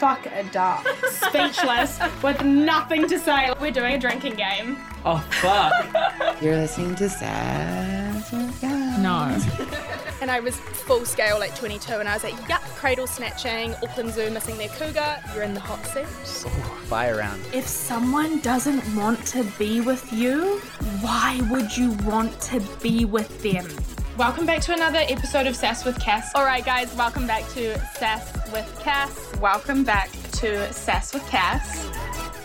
fucked up, speechless, with nothing to say. We're doing a drinking game. Oh fuck. You're listening to Sass. No. And I was full scale at 22, and I was like, "Yep, cradle snatching, Auckland Zoo missing their cougar. You're in the hot seat." Oh, fire round. If someone doesn't want to be with you, why would you want to be with them? Welcome back to another episode of Sass with Cass. All right, guys, welcome back to Sass with Cass. Welcome back to Sass with Cass.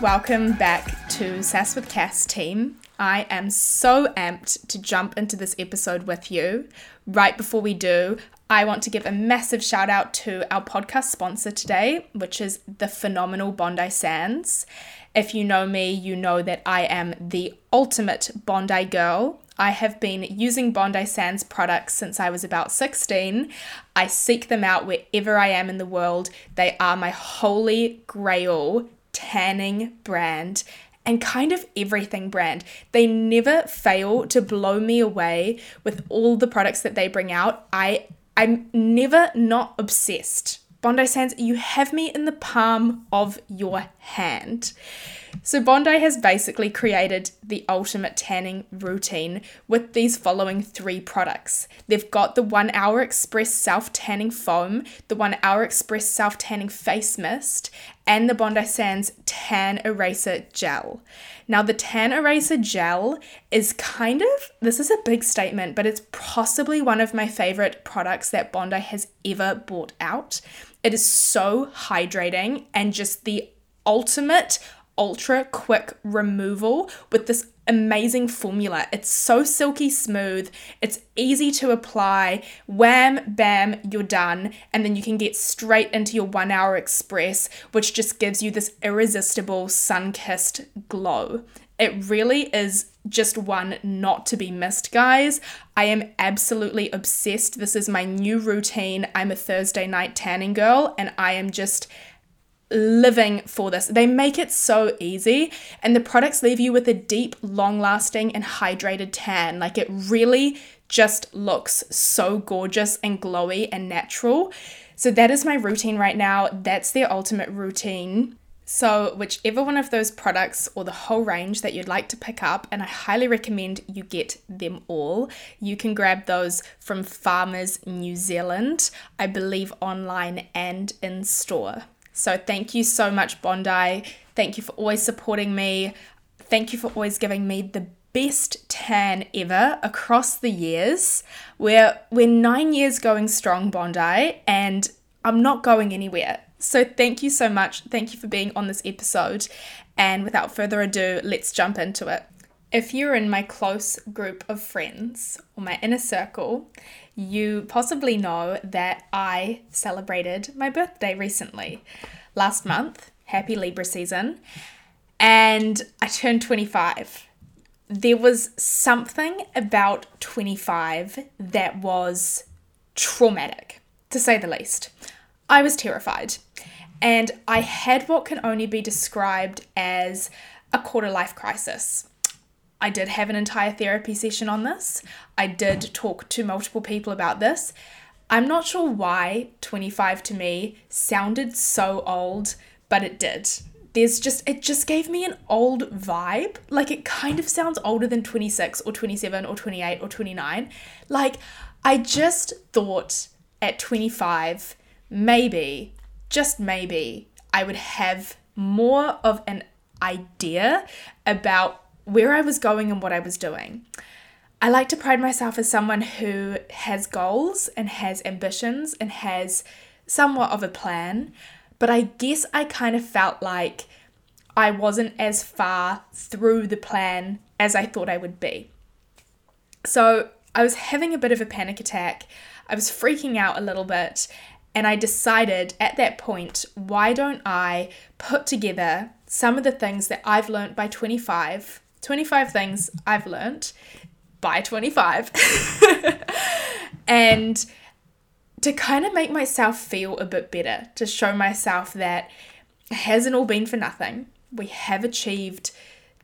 Welcome back to Sass with Cass team. I am so amped to jump into this episode with you. Right before we do, I want to give a massive shout out to our podcast sponsor today, which is the phenomenal Bondi Sands. If you know me, you know that I am the ultimate Bondi girl. I have been using Bondi Sands products since I was about 16. I seek them out wherever I am in the world. They are my holy grail tanning brand and kind of everything brand. They never fail to blow me away with all the products that they bring out. I I'm never not obsessed. Bondi Sands, you have me in the palm of your hand. So, Bondi has basically created the ultimate tanning routine with these following three products. They've got the One Hour Express Self Tanning Foam, the One Hour Express Self Tanning Face Mist, and the Bondi Sands Tan Eraser Gel. Now, the Tan Eraser Gel is kind of, this is a big statement, but it's possibly one of my favorite products that Bondi has ever brought out. It is so hydrating and just the ultimate ultra quick removal with this amazing formula. It's so silky smooth, it's easy to apply. Wham, bam, you're done. And then you can get straight into your one hour express, which just gives you this irresistible sun kissed glow. It really is just one not to be missed, guys. I am absolutely obsessed. This is my new routine. I'm a Thursday night tanning girl, and I am just living for this. They make it so easy, and the products leave you with a deep, long lasting, and hydrated tan. Like it really just looks so gorgeous and glowy and natural. So, that is my routine right now. That's their ultimate routine. So, whichever one of those products or the whole range that you'd like to pick up, and I highly recommend you get them all, you can grab those from Farmers New Zealand, I believe online and in store. So, thank you so much, Bondi. Thank you for always supporting me. Thank you for always giving me the best tan ever across the years. We're, we're nine years going strong, Bondi, and I'm not going anywhere. So, thank you so much. Thank you for being on this episode. And without further ado, let's jump into it. If you're in my close group of friends or my inner circle, you possibly know that I celebrated my birthday recently. Last month, happy Libra season, and I turned 25. There was something about 25 that was traumatic, to say the least. I was terrified and I had what can only be described as a quarter life crisis. I did have an entire therapy session on this. I did talk to multiple people about this. I'm not sure why 25 to me sounded so old, but it did. There's just, it just gave me an old vibe. Like it kind of sounds older than 26 or 27 or 28 or 29. Like I just thought at 25, maybe just maybe, I would have more of an idea about where I was going and what I was doing. I like to pride myself as someone who has goals and has ambitions and has somewhat of a plan, but I guess I kind of felt like I wasn't as far through the plan as I thought I would be. So I was having a bit of a panic attack. I was freaking out a little bit, and I decided at that point, why don't I put together some of the things that I've learned by 25, 25 things I've learned by 25, and to kind of make myself feel a bit better, to show myself that it hasn't all been for nothing. We have achieved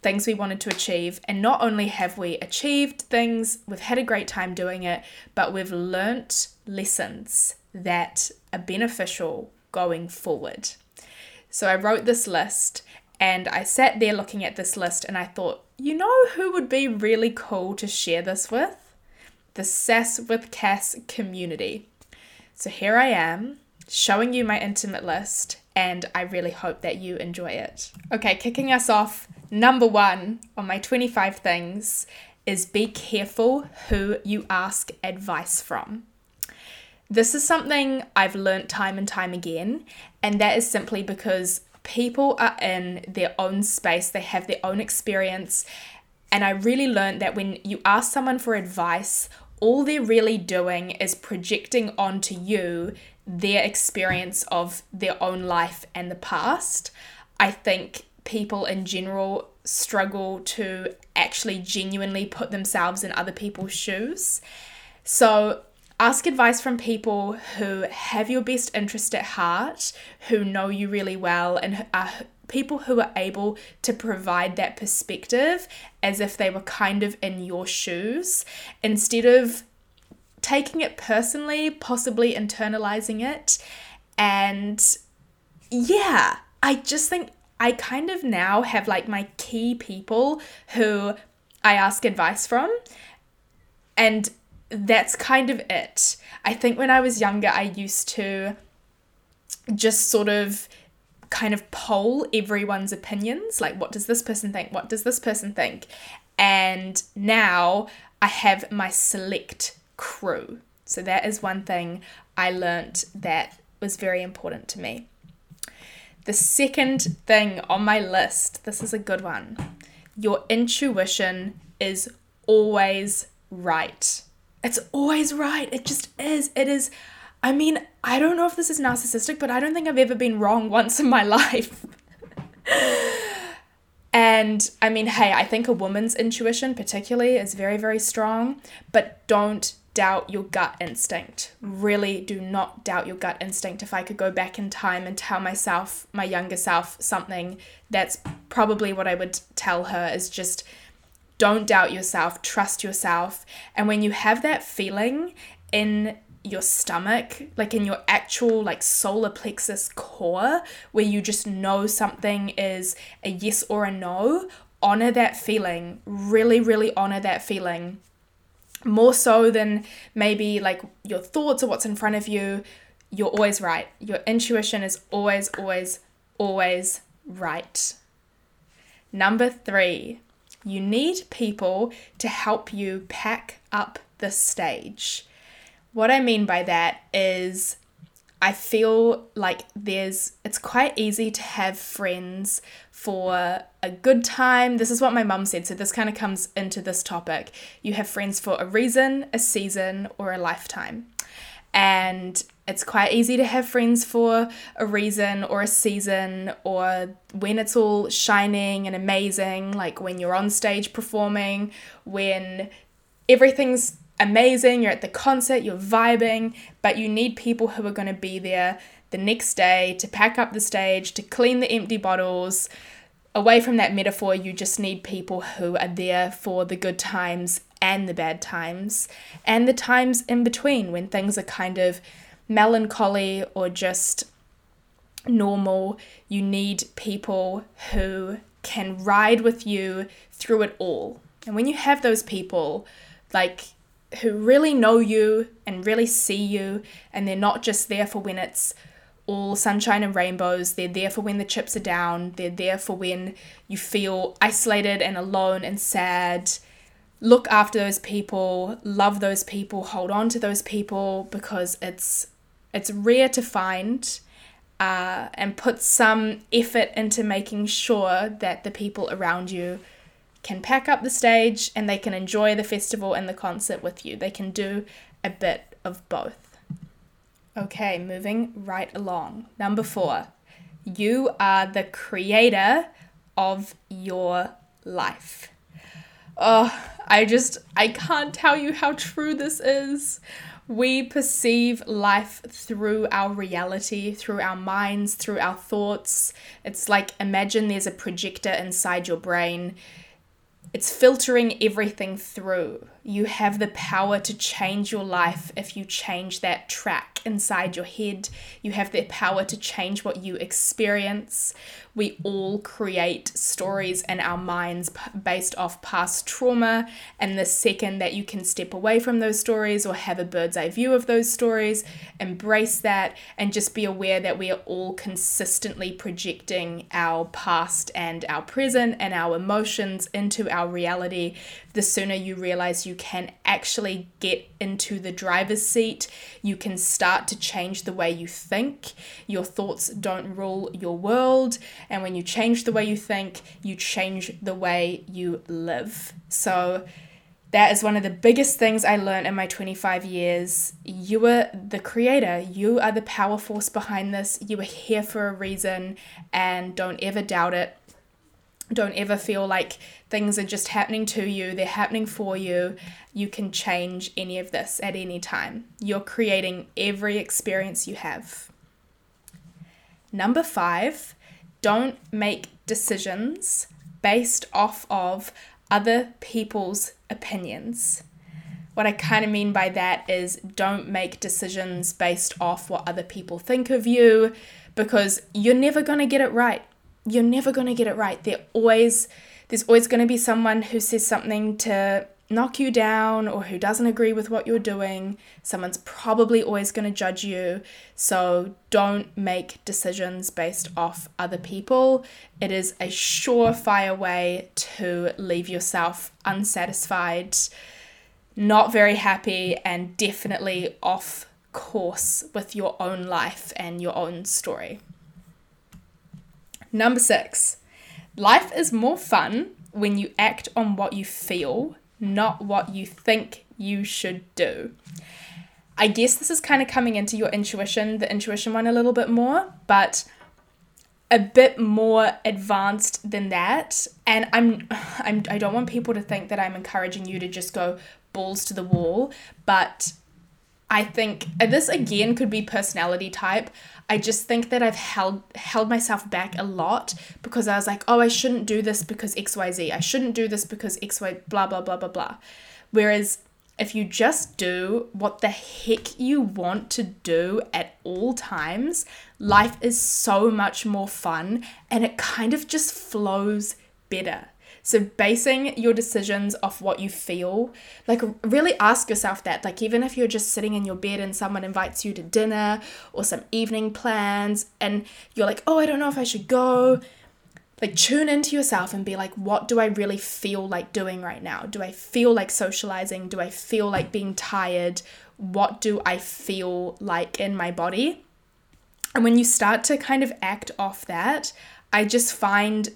things we wanted to achieve. And not only have we achieved things, we've had a great time doing it, but we've learnt lessons that are beneficial going forward. So I wrote this list and I sat there looking at this list and I thought, you know who would be really cool to share this with? The Sass with Cass community. So here I am showing you my intimate list and I really hope that you enjoy it. Okay, kicking us off, number one on my 25 things is be careful who you ask advice from. This is something I've learnt time and time again, and that is simply because people are in their own space, they have their own experience. And I really learned that when you ask someone for advice, all they're really doing is projecting onto you their experience of their own life and the past. I think people in general struggle to actually genuinely put themselves in other people's shoes. So, ask advice from people who have your best interest at heart, who know you really well, and are people who are able to provide that perspective as if they were kind of in your shoes instead of taking it personally, possibly internalizing it. And yeah, I just think I kind of now have like my key people who I ask advice from. And that's kind of it. I think when I was younger, I used to just sort of kind of poll everyone's opinions like, what does this person think? What does this person think? And now I have my select crew. So that is one thing I learnt that was very important to me. The second thing on my list, this is a good one. Your intuition is always right. It's always right. It just is. It is. I mean, I don't know if this is narcissistic, but I don't think I've ever been wrong once in my life. and I mean, hey, I think a woman's intuition, particularly, is very, very strong, but don't doubt your gut instinct. Really do not doubt your gut instinct. If I could go back in time and tell myself, my younger self, something, that's probably what I would tell her is just don't doubt yourself, trust yourself. And when you have that feeling in your stomach, like in your actual like solar plexus core, where you just know something is a yes or a no, honor that feeling. Really, really honor that feeling more so than maybe like your thoughts or what's in front of you, you're always right. Your intuition is always, always, always right. Number three, you need people to help you pack up the stage. What I mean by that is I feel like there's it's quite easy to have friends for a good time. This is what my mum said, so this kind of comes into this topic. You have friends for a reason, a season, or a lifetime. And it's quite easy to have friends for a reason or a season or when it's all shining and amazing, like when you're on stage performing, when everything's amazing, you're at the concert, you're vibing, but you need people who are going to be there the next day to pack up the stage, to clean the empty bottles. Away from that metaphor, you just need people who are there for the good times and the bad times, and the times in between when things are kind of melancholy or just normal. You need people who can ride with you through it all. And when you have those people, like who really know you and really see you, and they're not just there for when it's all sunshine and rainbows. They're there for when the chips are down. They're there for when you feel isolated and alone and sad. Look after those people, love those people, hold on to those people because it's it's rare to find. Uh, and put some effort into making sure that the people around you can pack up the stage and they can enjoy the festival and the concert with you. They can do a bit of both. Okay, moving right along. Number four, you are the creator of your life. Oh, I just, I can't tell you how true this is. We perceive life through our reality, through our minds, through our thoughts. It's like imagine there's a projector inside your brain it's filtering everything through. You have the power to change your life if you change that track inside your head. You have the power to change what you experience. We all create stories in our minds based off past trauma. And the second that you can step away from those stories or have a bird's eye view of those stories, embrace that and just be aware that we are all consistently projecting our past and our present and our emotions into our reality, the sooner you realize you can actually get into the driver's seat, you can start to change the way you think. Your thoughts don't rule your world. And when you change the way you think, you change the way you live. So, that is one of the biggest things I learned in my 25 years. You are the creator, you are the power force behind this. You are here for a reason, and don't ever doubt it. Don't ever feel like things are just happening to you, they're happening for you. You can change any of this at any time. You're creating every experience you have. Number five, don't make decisions based off of other people's opinions. What I kind of mean by that is don't make decisions based off what other people think of you because you're never going to get it right. You're never going to get it right. They're always there's always going to be someone who says something to knock you down or who doesn't agree with what you're doing. Someone's probably always going to judge you. So don't make decisions based off other people. It is a surefire way to leave yourself unsatisfied, not very happy, and definitely off course with your own life and your own story. Number six, life is more fun when you act on what you feel not what you think you should do. I guess this is kind of coming into your intuition, the intuition one a little bit more, but a bit more advanced than that. And I'm, I'm I don't want people to think that I'm encouraging you to just go balls to the wall, but I think this again could be personality type. I just think that I've held held myself back a lot because I was like, oh, I shouldn't do this because XYZ. I shouldn't do this because XY blah blah blah blah blah. Whereas if you just do what the heck you want to do at all times, life is so much more fun and it kind of just flows better. So, basing your decisions off what you feel, like really ask yourself that. Like, even if you're just sitting in your bed and someone invites you to dinner or some evening plans, and you're like, oh, I don't know if I should go, like, tune into yourself and be like, what do I really feel like doing right now? Do I feel like socializing? Do I feel like being tired? What do I feel like in my body? And when you start to kind of act off that, I just find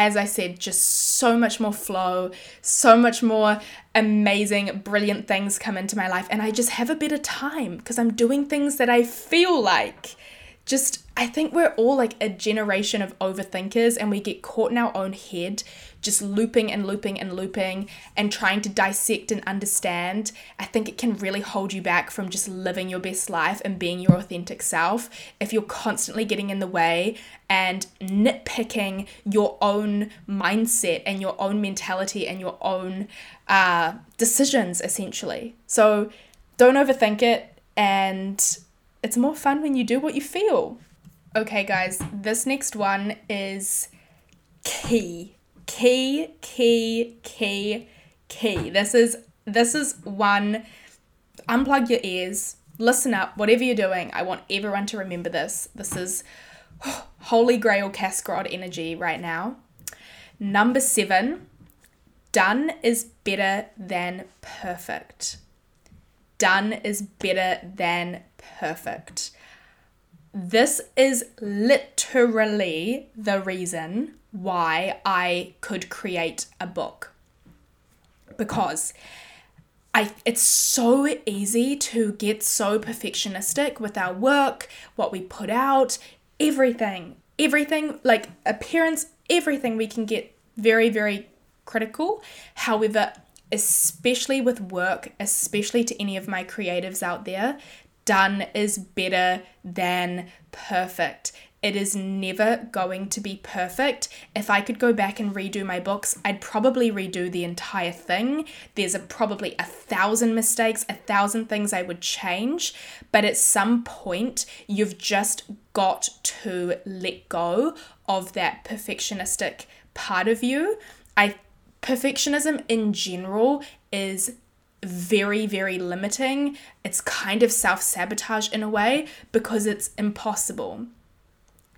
as I said, just so much more flow, so much more amazing, brilliant things come into my life. And I just have a better time because I'm doing things that I feel like. Just, I think we're all like a generation of overthinkers and we get caught in our own head just looping and looping and looping and trying to dissect and understand, I think it can really hold you back from just living your best life and being your authentic self if you're constantly getting in the way and nitpicking your own mindset and your own mentality and your own uh, decisions, essentially. So don't overthink it, and it's more fun when you do what you feel. Okay, guys, this next one is key key, key, key, key. This is this is one. Unplug your ears. Listen up. Whatever you're doing, I want everyone to remember this. This is holy grail Cascarod energy right now. Number seven. Done is better than perfect. Done is better than perfect. This is literally the reason why I could create a book. Because I it's so easy to get so perfectionistic with our work, what we put out, everything. Everything like appearance, everything we can get very very critical. However, especially with work, especially to any of my creatives out there, done is better than perfect. It is never going to be perfect. If I could go back and redo my books, I'd probably redo the entire thing. There's a, probably a thousand mistakes, a thousand things I would change, but at some point, you've just got to let go of that perfectionistic part of you. I perfectionism in general is very, very limiting. It's kind of self sabotage in a way because it's impossible.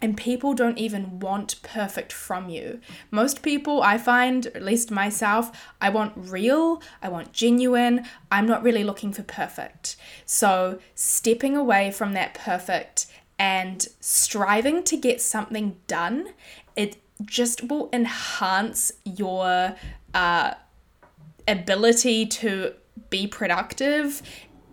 And people don't even want perfect from you. Most people, I find, at least myself, I want real, I want genuine. I'm not really looking for perfect. So, stepping away from that perfect and striving to get something done, it just will enhance your uh, ability to be productive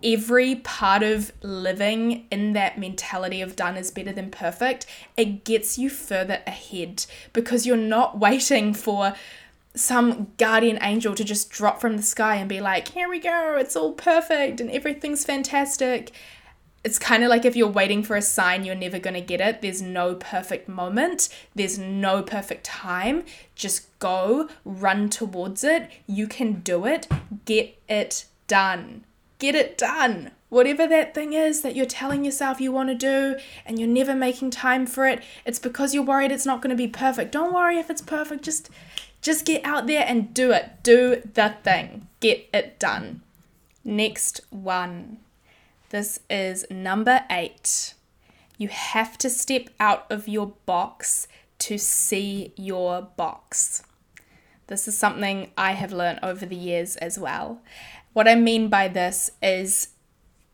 every part of living in that mentality of done is better than perfect, it gets you further ahead because you're not waiting for some guardian angel to just drop from the sky and be like, here we go, it's all perfect and everything's fantastic. It's kind of like if you're waiting for a sign, you're never going to get it. There's no perfect moment, there's no perfect time. Just go, run towards it. You can do it. Get it done. Get it done. Whatever that thing is that you're telling yourself you want to do and you're never making time for it, it's because you're worried it's not going to be perfect. Don't worry if it's perfect. Just just get out there and do it. Do the thing. Get it done. Next one. This is number 8. You have to step out of your box to see your box. This is something I have learned over the years as well. What I mean by this is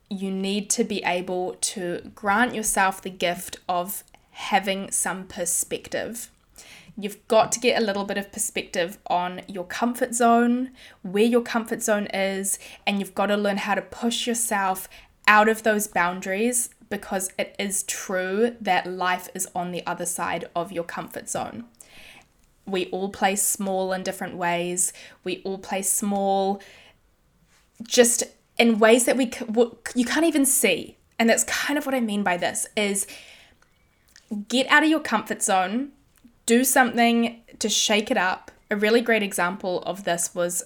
you need to be able to grant yourself the gift of having some perspective. You've got to get a little bit of perspective on your comfort zone, where your comfort zone is, and you've got to learn how to push yourself out of those boundaries because it is true that life is on the other side of your comfort zone. We all play small in different ways. We all play small just in ways that we you can't even see. And that's kind of what I mean by this is get out of your comfort zone, do something to shake it up. A really great example of this was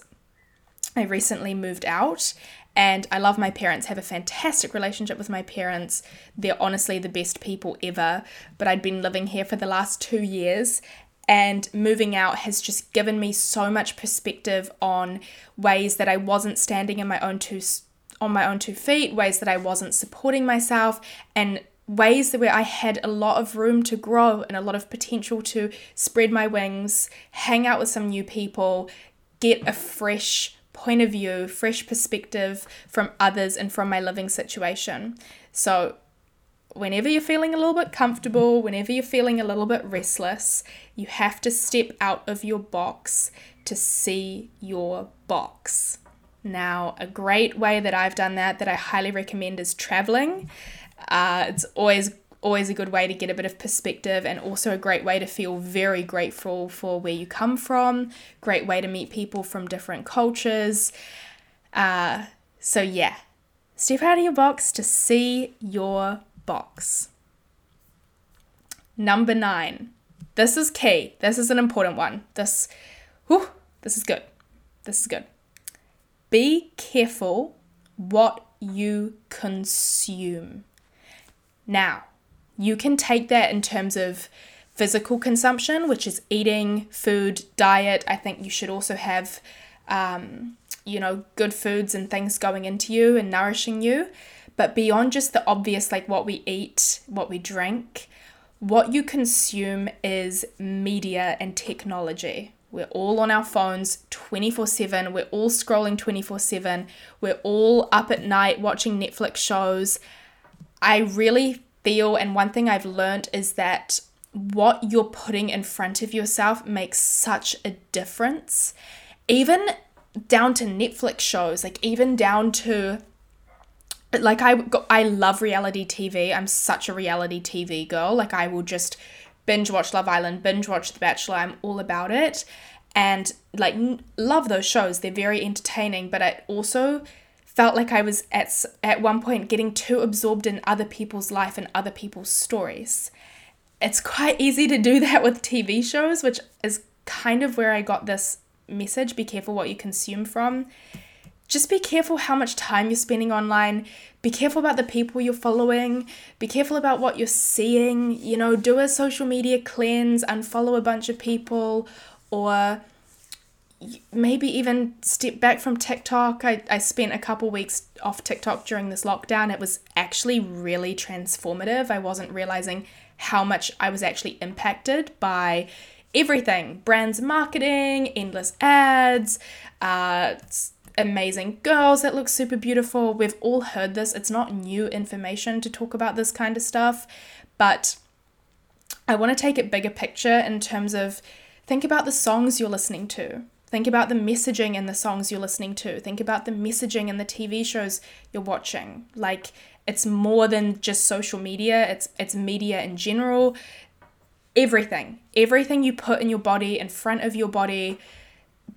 I recently moved out and I love my parents, have a fantastic relationship with my parents. They're honestly the best people ever. But I'd been living here for the last two years and moving out has just given me so much perspective on ways that I wasn't standing in my own two on my own two feet, ways that I wasn't supporting myself, and ways that where I had a lot of room to grow and a lot of potential to spread my wings, hang out with some new people, get a fresh point of view, fresh perspective from others and from my living situation. So whenever you're feeling a little bit comfortable, whenever you're feeling a little bit restless, you have to step out of your box to see your box. Now, a great way that I've done that, that I highly recommend, is traveling. Uh, it's always always a good way to get a bit of perspective and also a great way to feel very grateful for where you come from great way to meet people from different cultures uh, so yeah step out of your box to see your box. Number nine. This is key. This is an important one. This, whew, this is good. This is good. Be careful what you consume. Now, you can take that in terms of physical consumption, which is eating, food, diet. I think you should also have, um, you know, good foods and things going into you and nourishing you. But beyond just the obvious, like what we eat, what we drink, what you consume is media and technology. We're all on our phones 24 7. We're all scrolling 24 7. We're all up at night watching Netflix shows. I really feel, and one thing I've learned is that what you're putting in front of yourself makes such a difference. Even down to Netflix shows, like even down to like I I love reality TV. I'm such a reality TV girl. Like I will just binge watch Love Island, binge watch The Bachelor. I'm all about it. And like love those shows. They're very entertaining, but I also felt like I was at at one point getting too absorbed in other people's life and other people's stories. it's quite easy to do that with TV shows, which is kind of where I got this message be careful what you consume from. Just be careful how much time you're spending online. Be careful about the people you're following. Be careful about what you're seeing. You know, do a social media cleanse, unfollow a bunch of people, or maybe even step back from TikTok. I, I spent a couple weeks off TikTok during this lockdown. It was actually really transformative. I wasn't realizing how much I was actually impacted by everything brands marketing, endless ads, uh, amazing girls that look super beautiful. We've all heard this. It's not new information to talk about this kind of stuff, but I want to take it bigger picture in terms of think about the songs you're listening to. Think about the messaging in the songs you're listening to. Think about the messaging in the TV shows you're watching. Like it's more than just social media, it's it's media in general. Everything. Everything you put in your body in front of your body.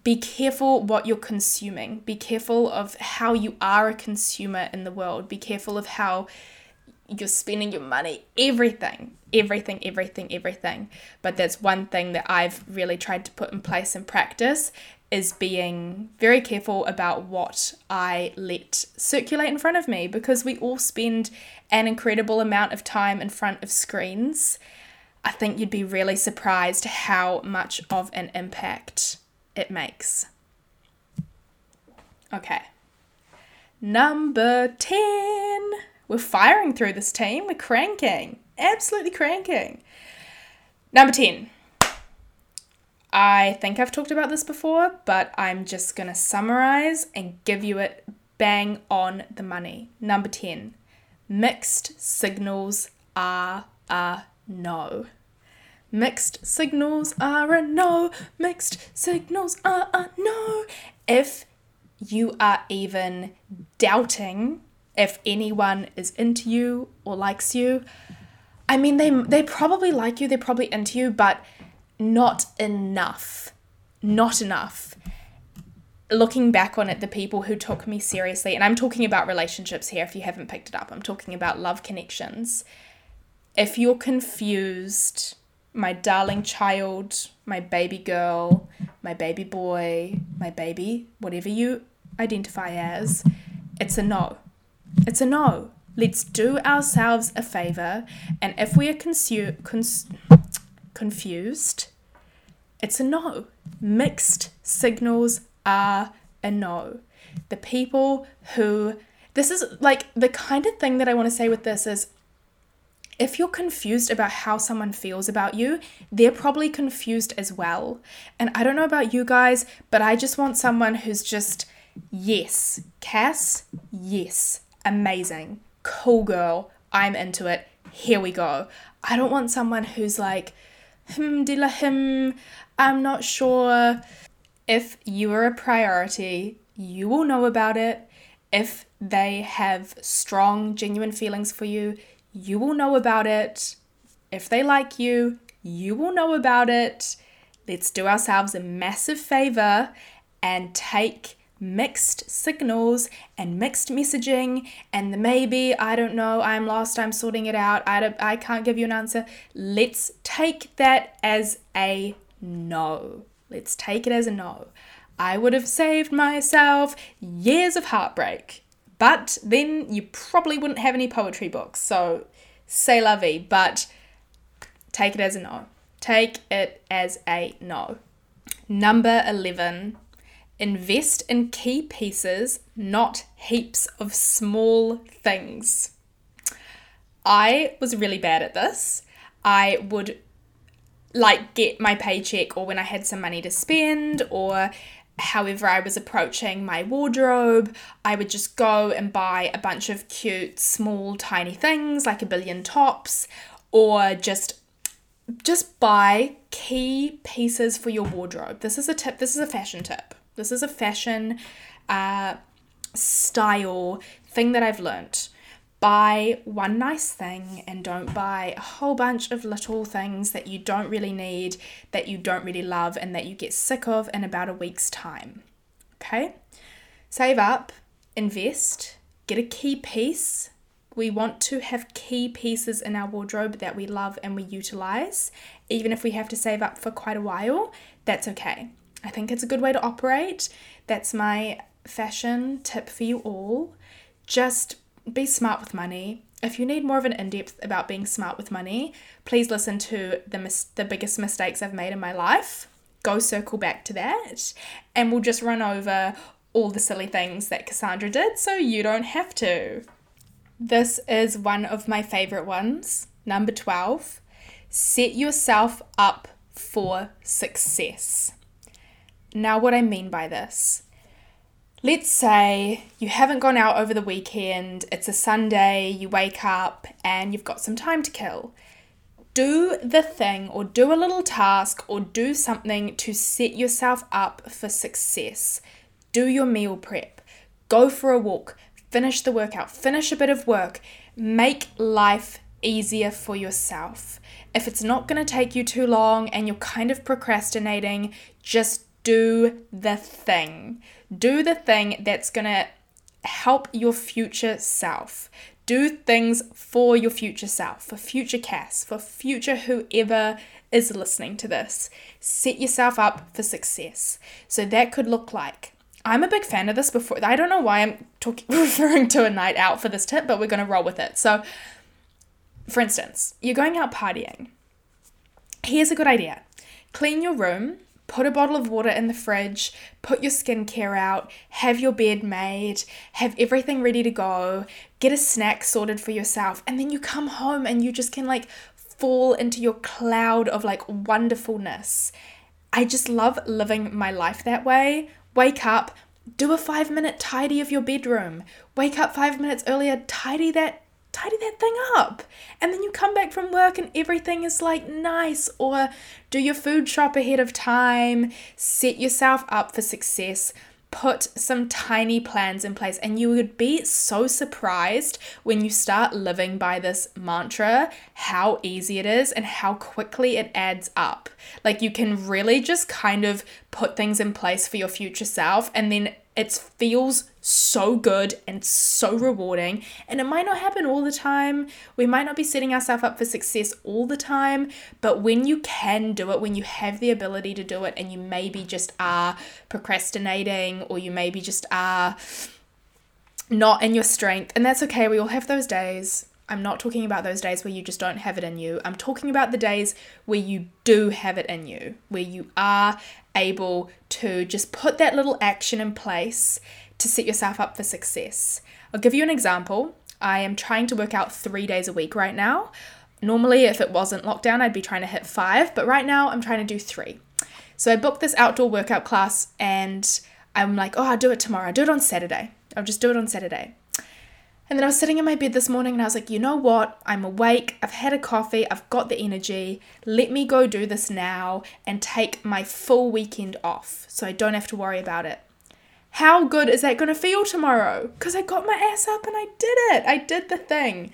Be careful what you're consuming. Be careful of how you are a consumer in the world. Be careful of how you're spending your money. Everything everything, everything, everything. But that's one thing that I've really tried to put in place in practice is being very careful about what I let circulate in front of me because we all spend an incredible amount of time in front of screens. I think you'd be really surprised how much of an impact it makes. Okay. Number 10. We're firing through this team, we're cranking absolutely cranking. Number 10. I think I've talked about this before, but I'm just going to summarize and give you it bang on the money. Number 10. Mixed signals are a no. Mixed signals are a no. Mixed signals are a no. If you are even doubting if anyone is into you or likes you, I mean, they they probably like you, they're probably into you, but not enough. Not enough. Looking back on it, the people who took me seriously, and I'm talking about relationships here if you haven't picked it up, I'm talking about love connections. If you're confused, my darling child, my baby girl, my baby boy, my baby, whatever you identify as, it's a no. It's a no. Let's do ourselves a favor, and if we are consu- cons- confused, it's a no. Mixed signals are a no. The people who, this is like the kind of thing that I want to say with this is if you're confused about how someone feels about you, they're probably confused as well. And I don't know about you guys, but I just want someone who's just, yes, Cass, yes, amazing cool girl, I'm into it, here we go. I don't want someone who's like, hmm, dila him, I'm not sure. If you are a priority, you will know about it. If they have strong, genuine feelings for you, you will know about it. If they like you, you will know about it. Let's do ourselves a massive favor and take mixed signals and mixed messaging and the maybe i don't know i'm lost i'm sorting it out i, don't, I can't give you an answer let's take that as a no let's take it as a no i would have saved myself years of heartbreak but then you probably wouldn't have any poetry books so say la vie but take it as a no take it as a no number 11 Invest in key pieces, not heaps of small things. I was really bad at this. I would like get my paycheck or when I had some money to spend or however I was approaching my wardrobe, I would just go and buy a bunch of cute, small, tiny things like a billion tops or just just buy key pieces for your wardrobe. This is a tip, this is a fashion tip. This is a fashion uh, style thing that I've learnt. Buy one nice thing and don't buy a whole bunch of little things that you don't really need, that you don't really love, and that you get sick of in about a week's time. Okay? Save up, invest, get a key piece, We want to have key pieces in our wardrobe that we love and we utilize. Even if we have to save up for quite a while, that's okay. I think it's a good way to operate. That's my fashion tip for you all. Just be smart with money. If you need more of an in depth about being smart with money, please listen to the, mis- the biggest mistakes I've made in my life. Go circle back to that, and we'll just run over all the silly things that Cassandra did so you don't have to. This is one of my favorite ones. Number 12 set yourself up for success. Now, what I mean by this let's say you haven't gone out over the weekend, it's a Sunday, you wake up and you've got some time to kill. Do the thing or do a little task or do something to set yourself up for success. Do your meal prep, go for a walk, finish the workout, finish a bit of work, make life easier for yourself. If it's not going to take you too long and you're kind of procrastinating, just do the thing. Do the thing that's going to help your future self. Do things for your future self, for future Cass, for future whoever is listening to this. Set yourself up for success. So that could look like I'm a big fan of this before. I don't know why I'm talking referring to a night out for this tip, but we're going to roll with it. So, for instance, you're going out partying. Here's a good idea. Clean your room, put a bottle of water in the fridge, put your skincare out, have your bed made, have everything ready to go, get a snack sorted for yourself, and then you come home and you just can like fall into your cloud of like wonderfulness. I just love living my life that way. Wake up, do a five minute tidy of your bedroom. Wake up five minutes earlier, tidy that tidy that thing up. And then you come back from work and everything is like nice. Or do your food shop ahead of time, set yourself up for success. Put some tiny plans in place, and you would be so surprised when you start living by this mantra how easy it is and how quickly it adds up. Like, you can really just kind of put things in place for your future self, and then it feels so good and so rewarding. And it might not happen all the time. We might not be setting ourselves up for success all the time. But when you can do it, when you have the ability to do it, and you maybe just are procrastinating or you maybe just are not in your strength, and that's okay. We all have those days. I'm not talking about those days where you just don't have it in you. I'm talking about the days where you do have it in you, where you are able to just put that little action in place to set yourself up for success. I'll give you an example. I am trying to work out three days a week right now. Normally, if it wasn't lockdown, I'd be trying to hit five, but right now I'm trying to do three. So I booked this outdoor workout class and I'm like, oh, I'll do it tomorrow. I'll do it on Saturday. I'll just do it on Saturday. And then I was sitting in my bed this morning and I was like, you know what? I'm awake. I've had a coffee. I've got the energy. Let me go do this now and take my full weekend off so I don't have to worry about it. How good is that going to feel tomorrow? Because I got my ass up and I did it. I did the thing.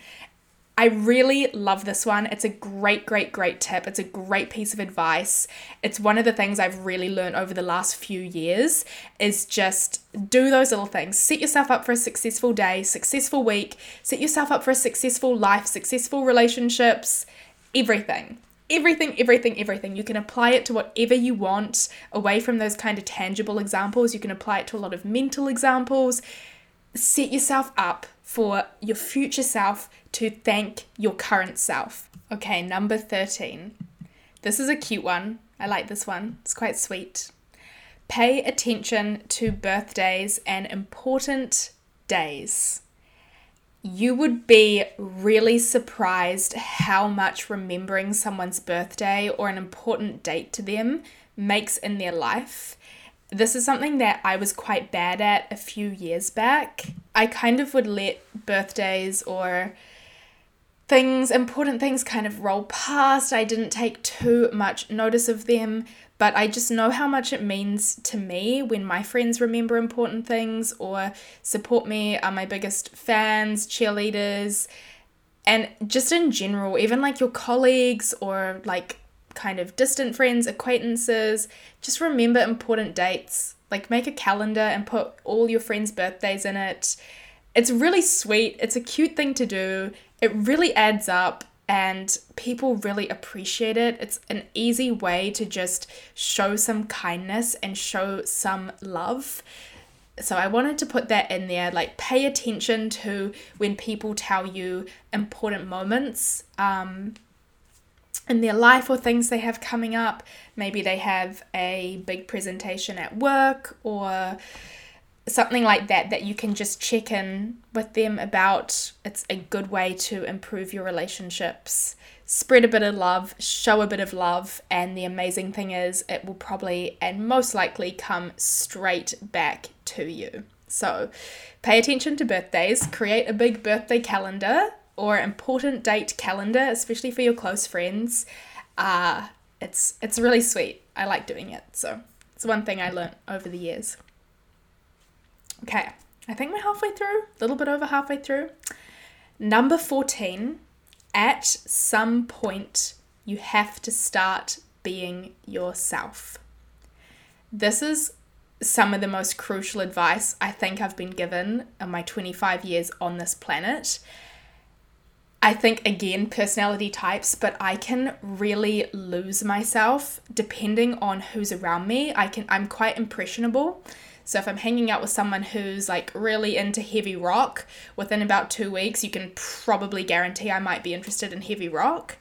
I really love this one. It's a great, great, great tip. It's a great piece of advice. It's one of the things I've really learned over the last few years is just do those little things. Set yourself up for a successful day, successful week, set yourself up for a successful life, successful relationships, everything. Everything, everything, everything. You can apply it to whatever you want away from those kind of tangible examples. You can apply it to a lot of mental examples. Set yourself up for your future self to thank your current self. Okay, number 13. This is a cute one. I like this one, it's quite sweet. Pay attention to birthdays and important days. You would be really surprised how much remembering someone's birthday or an important date to them makes in their life. This is something that I was quite bad at a few years back. I kind of would let birthdays or things, important things, kind of roll past. I didn't take too much notice of them, but I just know how much it means to me when my friends remember important things or support me, are my biggest fans, cheerleaders, and just in general, even like your colleagues or like kind of distant friends, acquaintances, just remember important dates. Like make a calendar and put all your friends' birthdays in it it's really sweet. It's a cute thing to do. It really adds up and people really appreciate it. It's an easy way to just show some kindness and show some love. So I wanted to put that in there. Like, pay attention to when people tell you important moments um, in their life or things they have coming up. Maybe they have a big presentation at work or something like that that you can just check in with them about. It's a good way to improve your relationships. Spread a bit of love, show a bit of love, and the amazing thing is, it will probably and most likely come straight back to you. So, pay attention to birthdays, create a big birthday calendar or important date calendar, especially for your close friends. Uh, it's it's really sweet. I like doing it. So, it's one thing I learned over the years. Okay, I think we're halfway through, a little bit over halfway through. Number 14, at some point, you have to start being yourself. This is some of the most crucial advice I think I've been given in my 25 years on this planet. I think again personality types, but I can really lose myself depending on who's around me. I can I'm quite impressionable. So if I'm hanging out with someone who's like really into heavy rock, within about two weeks, you can probably guarantee I might be interested in heavy rock.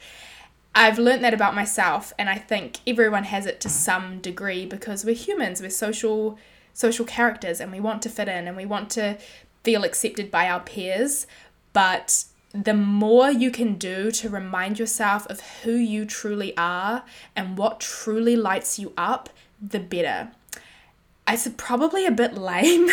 I've learned that about myself, and I think everyone has it to some degree because we're humans, we're social social characters, and we want to fit in and we want to feel accepted by our peers. But the more you can do to remind yourself of who you truly are and what truly lights you up, the better. It's probably a bit lame,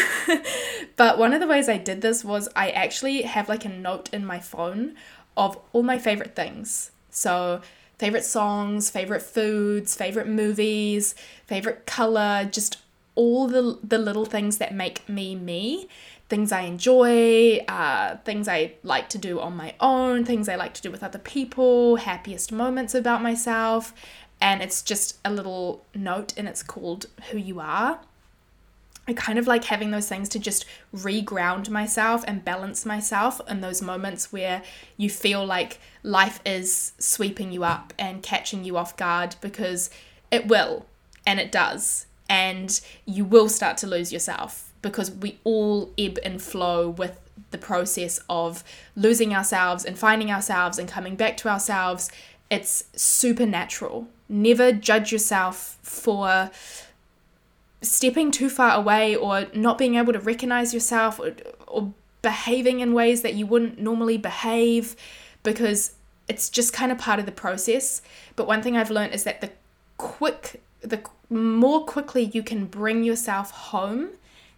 but one of the ways I did this was I actually have like a note in my phone of all my favorite things. So, favorite songs, favorite foods, favorite movies, favorite color, just all the the little things that make me me, things I enjoy, uh, things I like to do on my own, things I like to do with other people, happiest moments about myself, and it's just a little note and it's called Who You Are. I kind of like having those things to just reground myself and balance myself in those moments where you feel like life is sweeping you up and catching you off guard because it will and it does. And you will start to lose yourself because we all ebb and flow with the process of losing ourselves and finding ourselves and coming back to ourselves. It's supernatural. Never judge yourself for stepping too far away or not being able to recognize yourself or, or behaving in ways that you wouldn't normally behave because it's just kind of part of the process. But one thing I've learned is that the quick, the more quickly you can bring yourself home,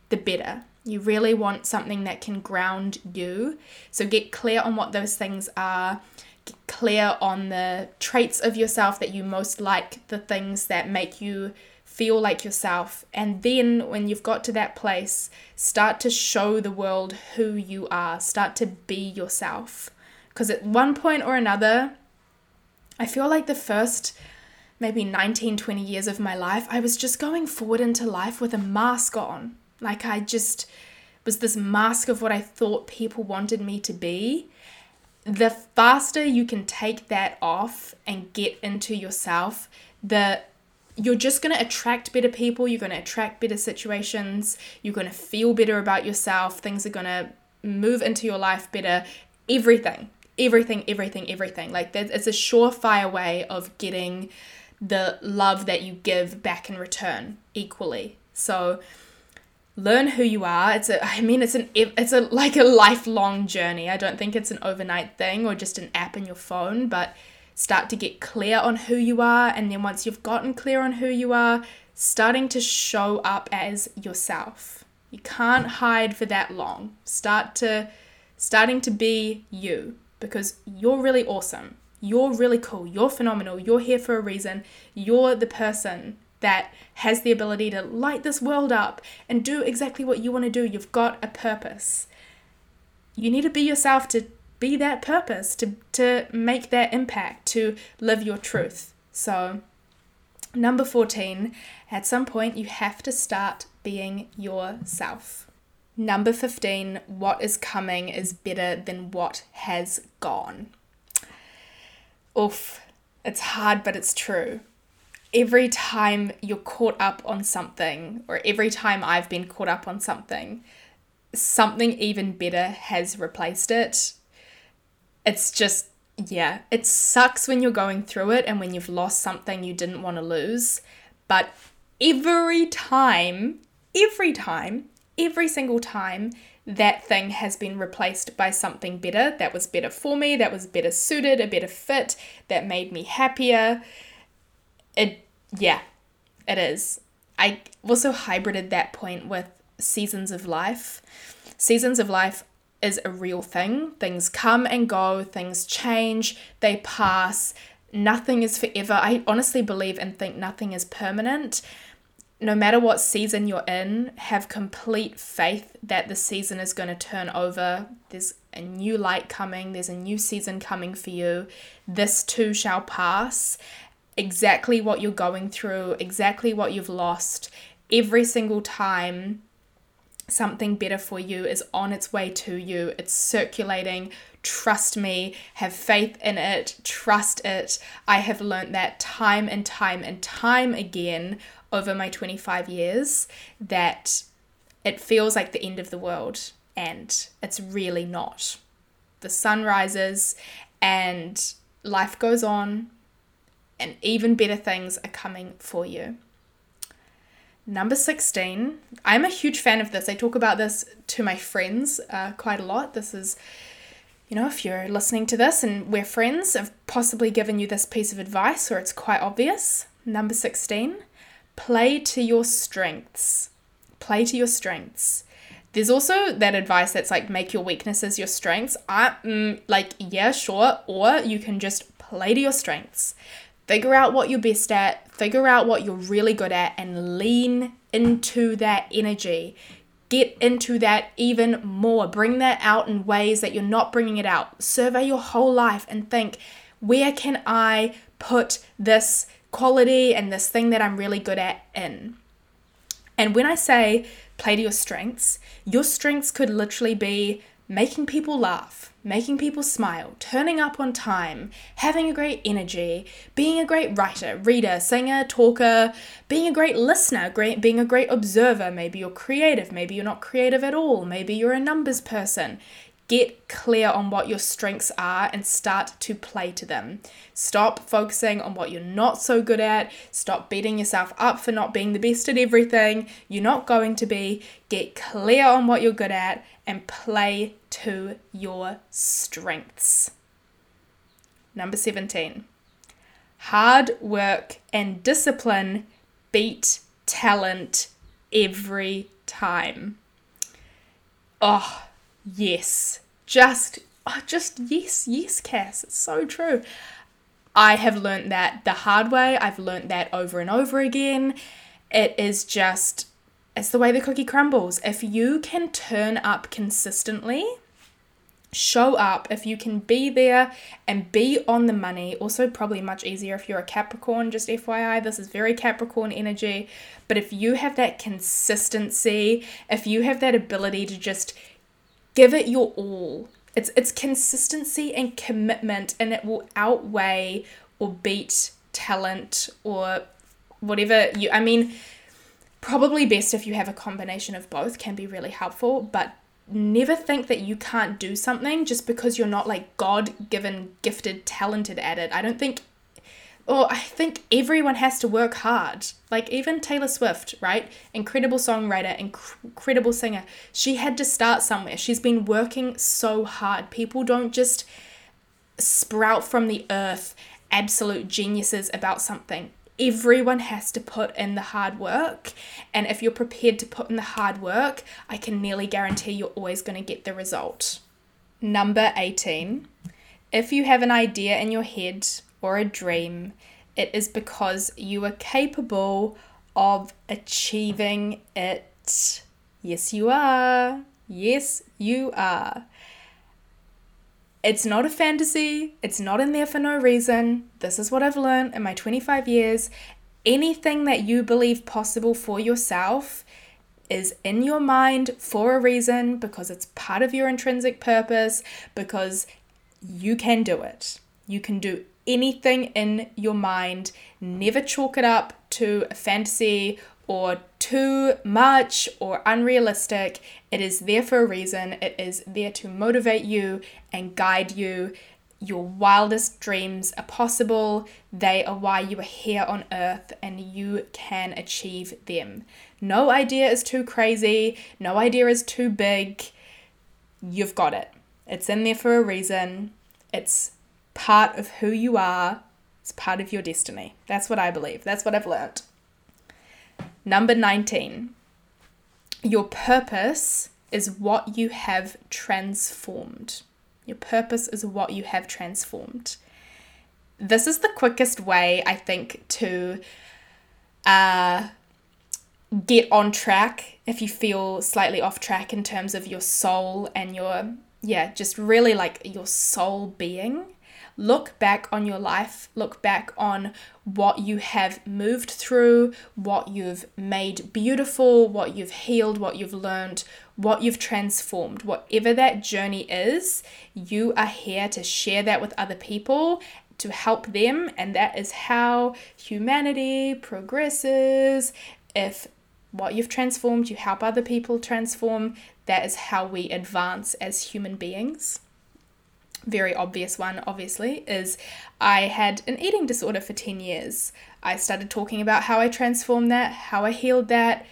the better. You really want something that can ground you. So get clear on what those things are. Get clear on the traits of yourself that you most like, the things that make you feel like yourself. And then when you've got to that place, start to show the world who you are, start to be yourself. Because at one point or another, I feel like the first maybe 19, 20 years of my life, I was just going forward into life with a mask on. Like I just was this mask of what I thought people wanted me to be. The faster you can take that off and get into yourself, the you're just going to attract better people, you're going to attract better situations, you're going to feel better about yourself, things are going to move into your life better, everything, everything, everything, everything. Like it's a surefire way of getting the love that you give back in return equally. So learn who you are. It's a I mean it's an it's a like a lifelong journey. I don't think it's an overnight thing or just an app in your phone, but start to get clear on who you are. And then once you've gotten clear on who you are, starting to show up as yourself. You can't hide for that long. Start to starting to be you because you're really awesome. You're really cool. You're phenomenal. You're here for a reason. You're the person that has the ability to light this world up and do exactly what you want to do. You've got a purpose. You need to be yourself to be that purpose, to, to make that impact, to live your truth. So, number 14, at some point, you have to start being yourself. Number 15, what is coming is better than what has gone. Oof, it's hard, but it's true. Every time you're caught up on something, or every time I've been caught up on something, something even better has replaced it. It's just, yeah, it sucks when you're going through it and when you've lost something you didn't want to lose. But every time, every time, every single time, that thing has been replaced by something better that was better for me, that was better suited, a better fit, that made me happier. It, yeah, it is. I also hybrided that point with seasons of life. Seasons of life is a real thing. Things come and go, things change, they pass. Nothing is forever. I honestly believe and think nothing is permanent no matter what season you're in, have complete faith that the season is going to turn over. There's a new light coming, there's a new season coming for you. This too shall pass. Exactly what you're going through, exactly what you've lost, every single time something better for you is on its way to you. It's circulating. Trust me, have faith in it, trust it. I have learned that time and time and time again over my 25 years that it feels like the end of the world and it's really not. The sun rises and life goes on and even better things are coming for you. Number 16, I'm a huge fan of this. I talk about this to my friends uh, quite a lot. This is, you know, if you're listening to this and we're friends, I've possibly given you this piece of advice or it's quite obvious. Number 16, play to your strengths. Play to your strengths. There's also that advice that's like make your weaknesses your strengths. I mm, like yeah, sure, or you can just play to your strengths. Figure out what you're best at, figure out what you're really good at and lean into that energy. Get into that even more. Bring that out in ways that you're not bringing it out. Survey your whole life and think, where can I put this quality and this thing that I'm really good at in. And when I say play to your strengths, your strengths could literally be making people laugh, making people smile, turning up on time, having a great energy, being a great writer, reader, singer, talker, being a great listener, great being a great observer. Maybe you're creative, maybe you're not creative at all, maybe you're a numbers person. Get clear on what your strengths are and start to play to them. Stop focusing on what you're not so good at. Stop beating yourself up for not being the best at everything. You're not going to be. Get clear on what you're good at and play to your strengths. Number 17. Hard work and discipline beat talent every time. Oh, yes. Just, oh, just yes, yes, Cass. It's so true. I have learned that the hard way. I've learned that over and over again. It is just, it's the way the cookie crumbles. If you can turn up consistently, show up, if you can be there and be on the money, also probably much easier if you're a Capricorn, just FYI, this is very Capricorn energy. But if you have that consistency, if you have that ability to just give it your all. It's it's consistency and commitment and it will outweigh or beat talent or whatever you I mean probably best if you have a combination of both can be really helpful, but never think that you can't do something just because you're not like God given, gifted, talented at it. I don't think or I think everyone has to work hard. Like even Taylor Swift, right? Incredible songwriter, incredible singer. She had to start somewhere. She's been working so hard. People don't just sprout from the earth absolute geniuses about something. Everyone has to put in the hard work. And if you're prepared to put in the hard work, I can nearly guarantee you're always going to get the result. Number 18. If you have an idea in your head or a dream, it is because you are capable of achieving it. Yes, you are. Yes, you are. It's not a fantasy. It's not in there for no reason. This is what I've learned in my 25 years. Anything that you believe possible for yourself, is in your mind for a reason because it's part of your intrinsic purpose, because you can do it. You can do anything in your mind. Never chalk it up to a fantasy or too much or unrealistic. It is there for a reason. It is there to motivate you and guide you. Your wildest dreams are possible. They are why you are here on earth and you can achieve them. No idea is too crazy. No idea is too big. You've got it. It's in there for a reason. It's part of who you are. It's part of your destiny. That's what I believe. That's what I've learned. Number 19. Your purpose is what you have transformed. Your purpose is what you have transformed. This is the quickest way, I think, to uh, get on track if you feel slightly off track in terms of your soul and your, yeah, just really like your soul being. Look back on your life, look back on what you have moved through, what you've made beautiful, what you've healed, what you've learned, what you've transformed. Whatever that journey is, you are here to share that with other people to help them, and that is how humanity progresses. If what you've transformed, you help other people transform, that is how we advance as human beings very obvious one, obviously, is I had an eating disorder for 10 years. I started talking about how I transformed that, how I healed that,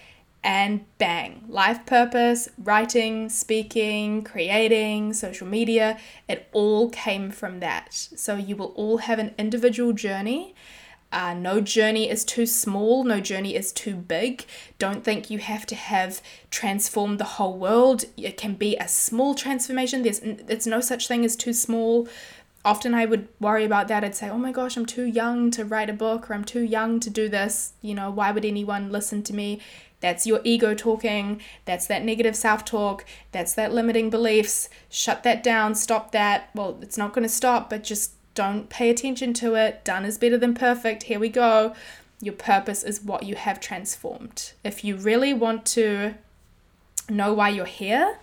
and bang, life purpose, writing, speaking, creating, social media, it all came from that. So you will all have an individual journey uh, no journey is too small, no journey is too big. Don't think you have to have transformed the whole world. It can be a small transformation. There's, there's no such thing as too small. Often I would worry about that. I'd say, oh my gosh, I'm too young to write a book, or I'm too young to do this. You know, why would anyone listen to me? That's your ego talking. That's that negative self talk. That's that limiting beliefs. Shut that down. Stop that. Well, it's not going to stop, but just don't pay attention to it. Done is better than perfect. Here we go. Your purpose is what you have transformed. If you really want to know why you're here,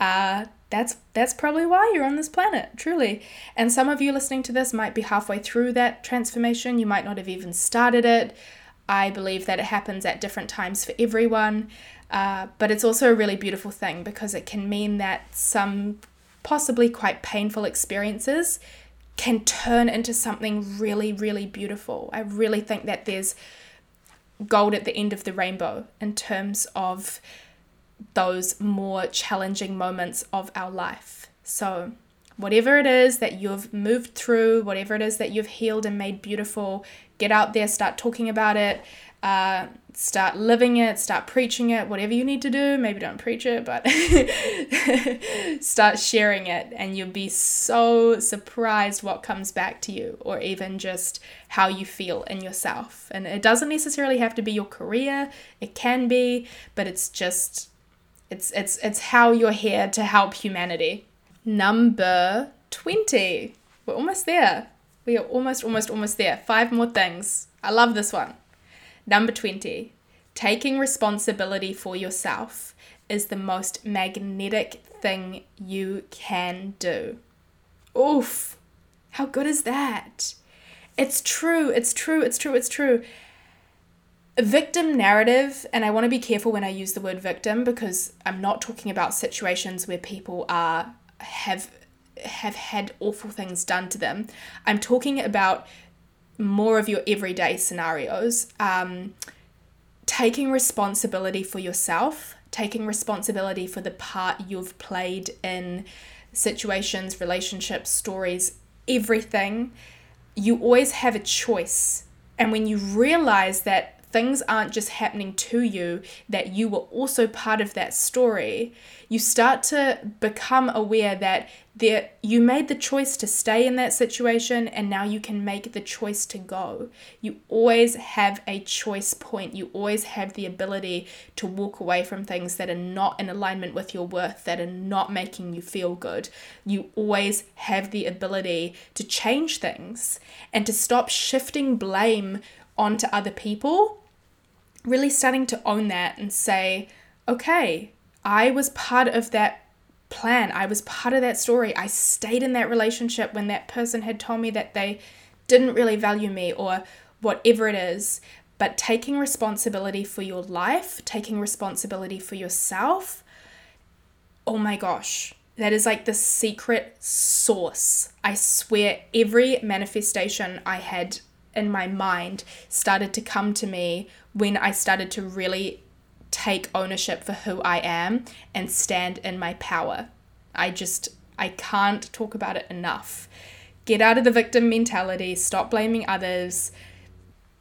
uh, that's that's probably why you're on this planet, truly. And some of you listening to this might be halfway through that transformation. You might not have even started it. I believe that it happens at different times for everyone. Uh, but it's also a really beautiful thing because it can mean that some possibly quite painful experiences can turn into something really, really beautiful. I really think that there's gold at the end of the rainbow in terms of those more challenging moments of our life. So, whatever it is that you've moved through, whatever it is that you've healed and made beautiful, get out there, start talking about it, uh, start living it, start preaching it, whatever you need to do. Maybe don't preach it, but start sharing it, and you'll be so surprised what comes back to you, or even just how you feel in yourself. And it doesn't necessarily have to be your career, it can be, but it's just. It's, it's, it's how you're here to help humanity. Number 20. We're almost there. We are almost, almost, almost there. Five more things. I love this one. Number 20, taking responsibility for yourself is the most magnetic thing you can do. Oof, how good is that? It's true, it's true, it's true, it's true. A victim narrative, and I want to be careful when I use the word victim because I'm not talking about situations where people are have have had awful things done to them. I'm talking about more of your everyday scenarios. Um, taking responsibility for yourself, taking responsibility for the part you've played in situations, relationships, stories, everything. You always have a choice. And when you realize that things aren't just happening to you, that you were also part of that story, you start to become aware that there you made the choice to stay in that situation and now you can make the choice to go. You always have a choice point. You always have the ability to walk away from things that are not in alignment with your worth, that are not making you feel good. You always have the ability to change things and to stop shifting blame onto other people really starting to own that and say, okay, I was part of that plan. I was part of that story. I stayed in that relationship when that person had told me that they didn't really value me or whatever it is. But taking responsibility for your life, taking responsibility for yourself, oh my gosh, that is like the secret source. I swear, every manifestation I had in my mind started to come to me when I started to really take ownership for who I am and stand in my power. I just, I can't talk about it enough. Get out of the victim mentality, stop blaming others.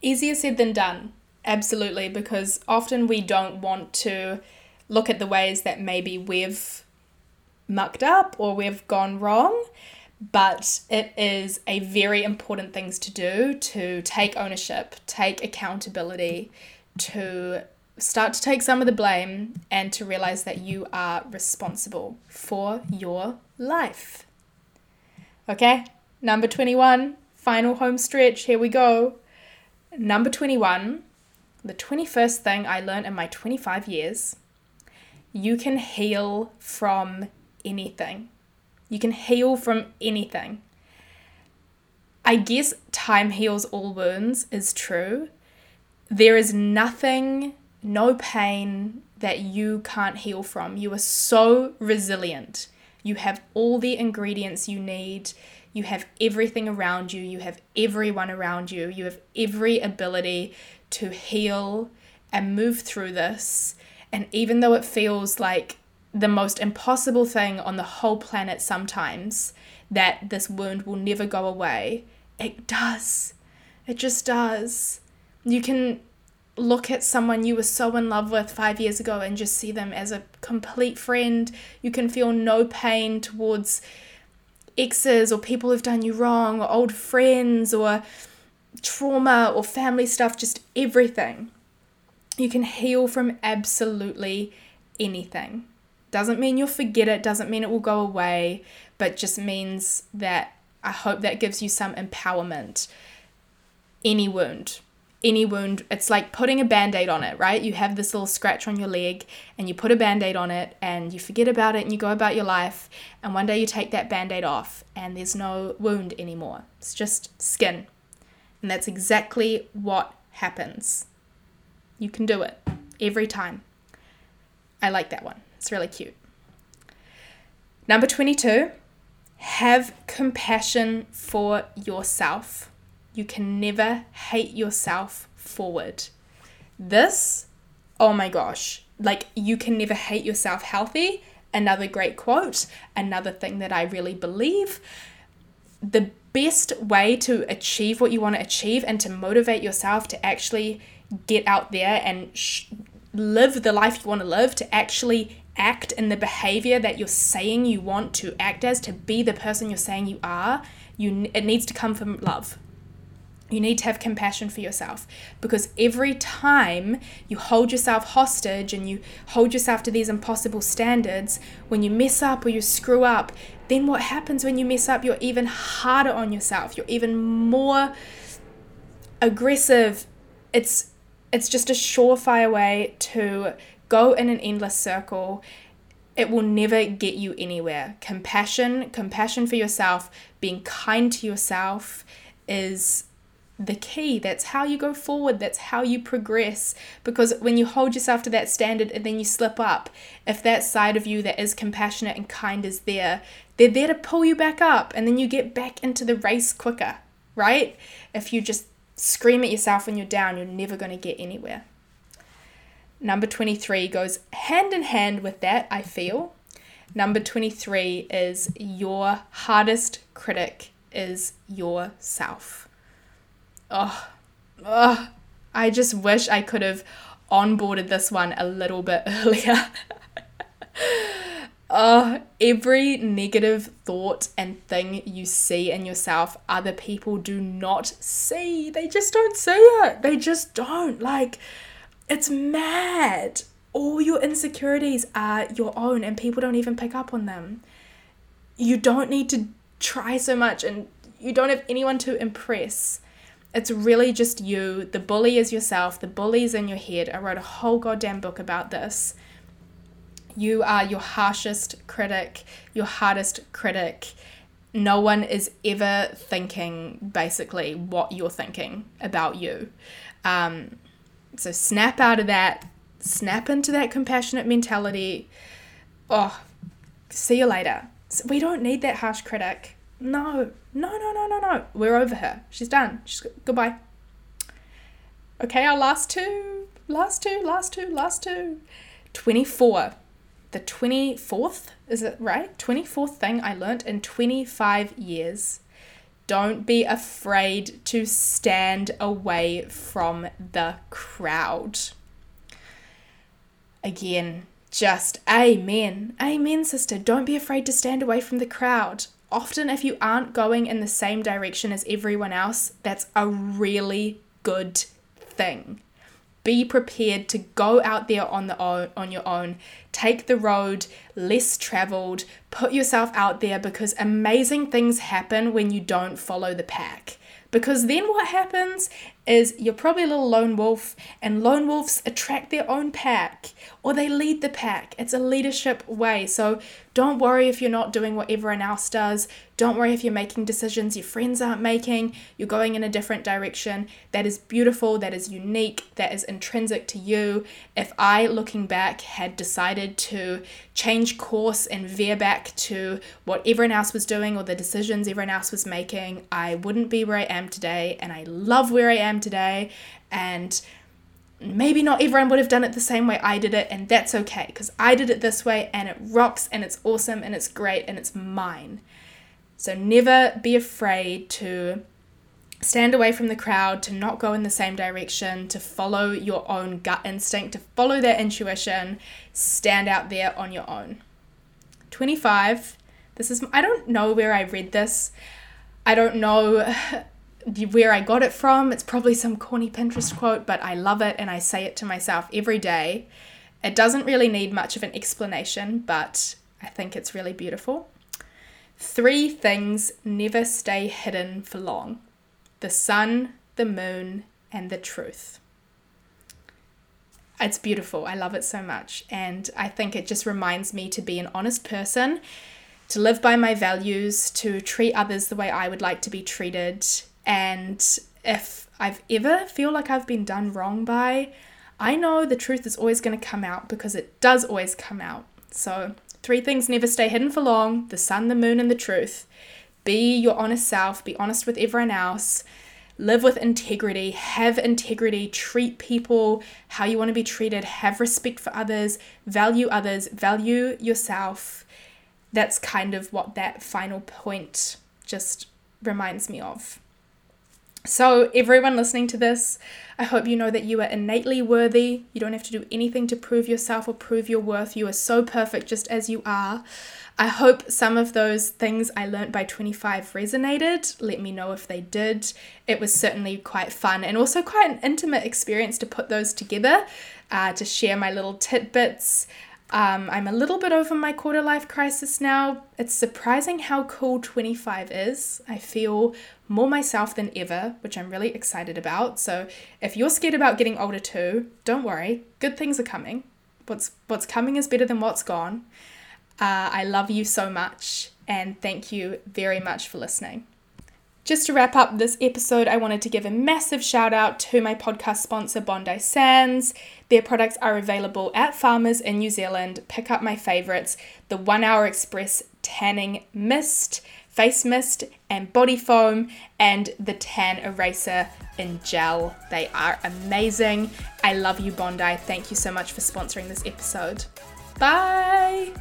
Easier said than done, absolutely, because often we don't want to look at the ways that maybe we've mucked up or we've gone wrong but it is a very important thing to do to take ownership, take accountability, to start to take some of the blame and to realize that you are responsible for your life. Okay, number 21, final home stretch. Here we go. Number 21, the 21st thing I learned in my 25 years you can heal from anything. You can heal from anything. I guess time heals all wounds is true. There is nothing no pain that you can't heal from. You are so resilient. You have all the ingredients you need. You have everything around you. You have everyone around you. You have every ability to heal and move through this. And even though it feels like the most impossible thing on the whole planet sometimes, that this wound will never go away, it does. It just does. You can look at someone you were so in love with five years ago and just see them as a complete friend. You can feel no pain towards exes or people who've done you wrong or old friends or trauma or family stuff, just everything. You can heal from absolutely anything. Doesn't mean you'll forget it, doesn't mean it will go away, but just means that I hope that gives you some empowerment. Any wound, any wound, it's like putting a band aid on it, right? You have this little scratch on your leg and you put a band aid on it and you forget about it and you go about your life. And one day you take that band aid off and there's no wound anymore. It's just skin. And that's exactly what happens. You can do it every time. I like that one, it's really cute. Number 22, have compassion for yourself you can never hate yourself forward. This, oh my gosh, like you can never hate yourself healthy. Another great quote, another thing that I really believe. The best way to achieve what you want to achieve and to motivate yourself to actually get out there and sh- live the life you want to live, to actually act in the behavior that you're saying you want to act as, to be the person you're saying you are, you it needs to come from love. You need to have compassion for yourself because every time you hold yourself hostage and you hold yourself to these impossible standards, when you mess up or you screw up, then what happens when you mess up? You're even harder on yourself. You're even more aggressive. It's it's just a surefire way to go in an endless circle. It will never get you anywhere. Compassion, compassion for yourself, being kind to yourself is the key. That's how you go forward. That's how you progress. Because when you hold yourself to that standard and then you slip up, if that side of you that is compassionate and kind is there, they're there to pull you back up and then you get back into the race quicker, right? If you just scream at yourself when you're down, you're never going to get anywhere. Number 23 goes hand in hand with that, I feel. Number 23 is your hardest critic is yourself oh, oh, I just wish I could have onboarded this one a little bit earlier. oh, every negative thought and thing you see in yourself, other people do not see. They just don't see it. They just don't. Like, it's mad. All your insecurities are your own, and people don't even pick up on them. You don't need to try so much, and you don't have anyone to impress it's really just you. The bully is yourself. The bully is in your head. I wrote a whole goddamn book about this. You are your harshest critic, your hardest critic. No one is ever thinking basically what you're thinking about you. Um, so snap out of that, snap into that compassionate mentality. Oh, see you later. We don't need that harsh critic. No, no, no, no, no, no. We're over her. She's done. She's goodbye. Okay, our last two, last two, last two, last two. 24. The 24th, is it right? 24th thing I learnt in 25 years. Don't be afraid to stand away from the crowd. Again, just amen. Amen, sister. Don't be afraid to stand away from the crowd. Often, if you aren't going in the same direction as everyone else, that's a really good thing. Be prepared to go out there on the own, on your own. Take the road less traveled. Put yourself out there because amazing things happen when you don't follow the pack. Because then what happens is you're probably a little lone wolf, and lone wolves attract their own pack or they lead the pack. It's a leadership way. So don't worry if you're not doing what everyone else does. Don't worry if you're making decisions your friends aren't making. You're going in a different direction. That is beautiful, that is unique, that is intrinsic to you. If I, looking back, had decided to change course and veer back to what everyone else was doing or the decisions everyone else was making, I wouldn't be where I am today. And I love where I am today. And maybe not everyone would have done it the same way I did it, and that's okay because I did it this way and it rocks and it's awesome and it's great and it's mine. So never be afraid to stand away from the crowd, to not go in the same direction, to follow your own gut instinct, to follow that intuition, stand out there on your own. 25. This is, I don't know where I read this. I don't know where I got it from. It's probably some corny Pinterest quote, but I love it and I say it to myself every day. It doesn't really need much of an explanation, but I think it's really beautiful. Three things never stay hidden for long the sun, the moon, and the truth. It's beautiful. I love it so much. And I think it just reminds me to be an honest person, to live by my values, to treat others the way I would like to be treated, and if I've ever feel like I've been done wrong by, I know the truth is always going to come out because it does always come out. So, three things never stay hidden for long the sun, the moon, and the truth. Be your honest self, be honest with everyone else, live with integrity, have integrity, treat people how you want to be treated, have respect for others, value others, value yourself. That's kind of what that final point just reminds me of. So, everyone listening to this, I hope you know that you are innately worthy. You don't have to do anything to prove yourself or prove your worth. You are so perfect just as you are. I hope some of those things I learnt by 25 resonated. Let me know if they did. It was certainly quite fun and also quite an intimate experience to put those together, uh, to share my little tidbits. Um, I'm a little bit over my quarter life crisis now. It's surprising how cool 25 is. I feel more myself than ever, which I'm really excited about. So if you're scared about getting older too, don't worry. Good things are coming. What's what's coming is better than what's gone. Uh, I love you so much, and thank you very much for listening. Just to wrap up this episode, I wanted to give a massive shout out to my podcast sponsor, Bondi Sands. Their products are available at Farmers in New Zealand. Pick up my favorites the One Hour Express Tanning Mist, Face Mist, and Body Foam, and the Tan Eraser in Gel. They are amazing. I love you, Bondi. Thank you so much for sponsoring this episode. Bye.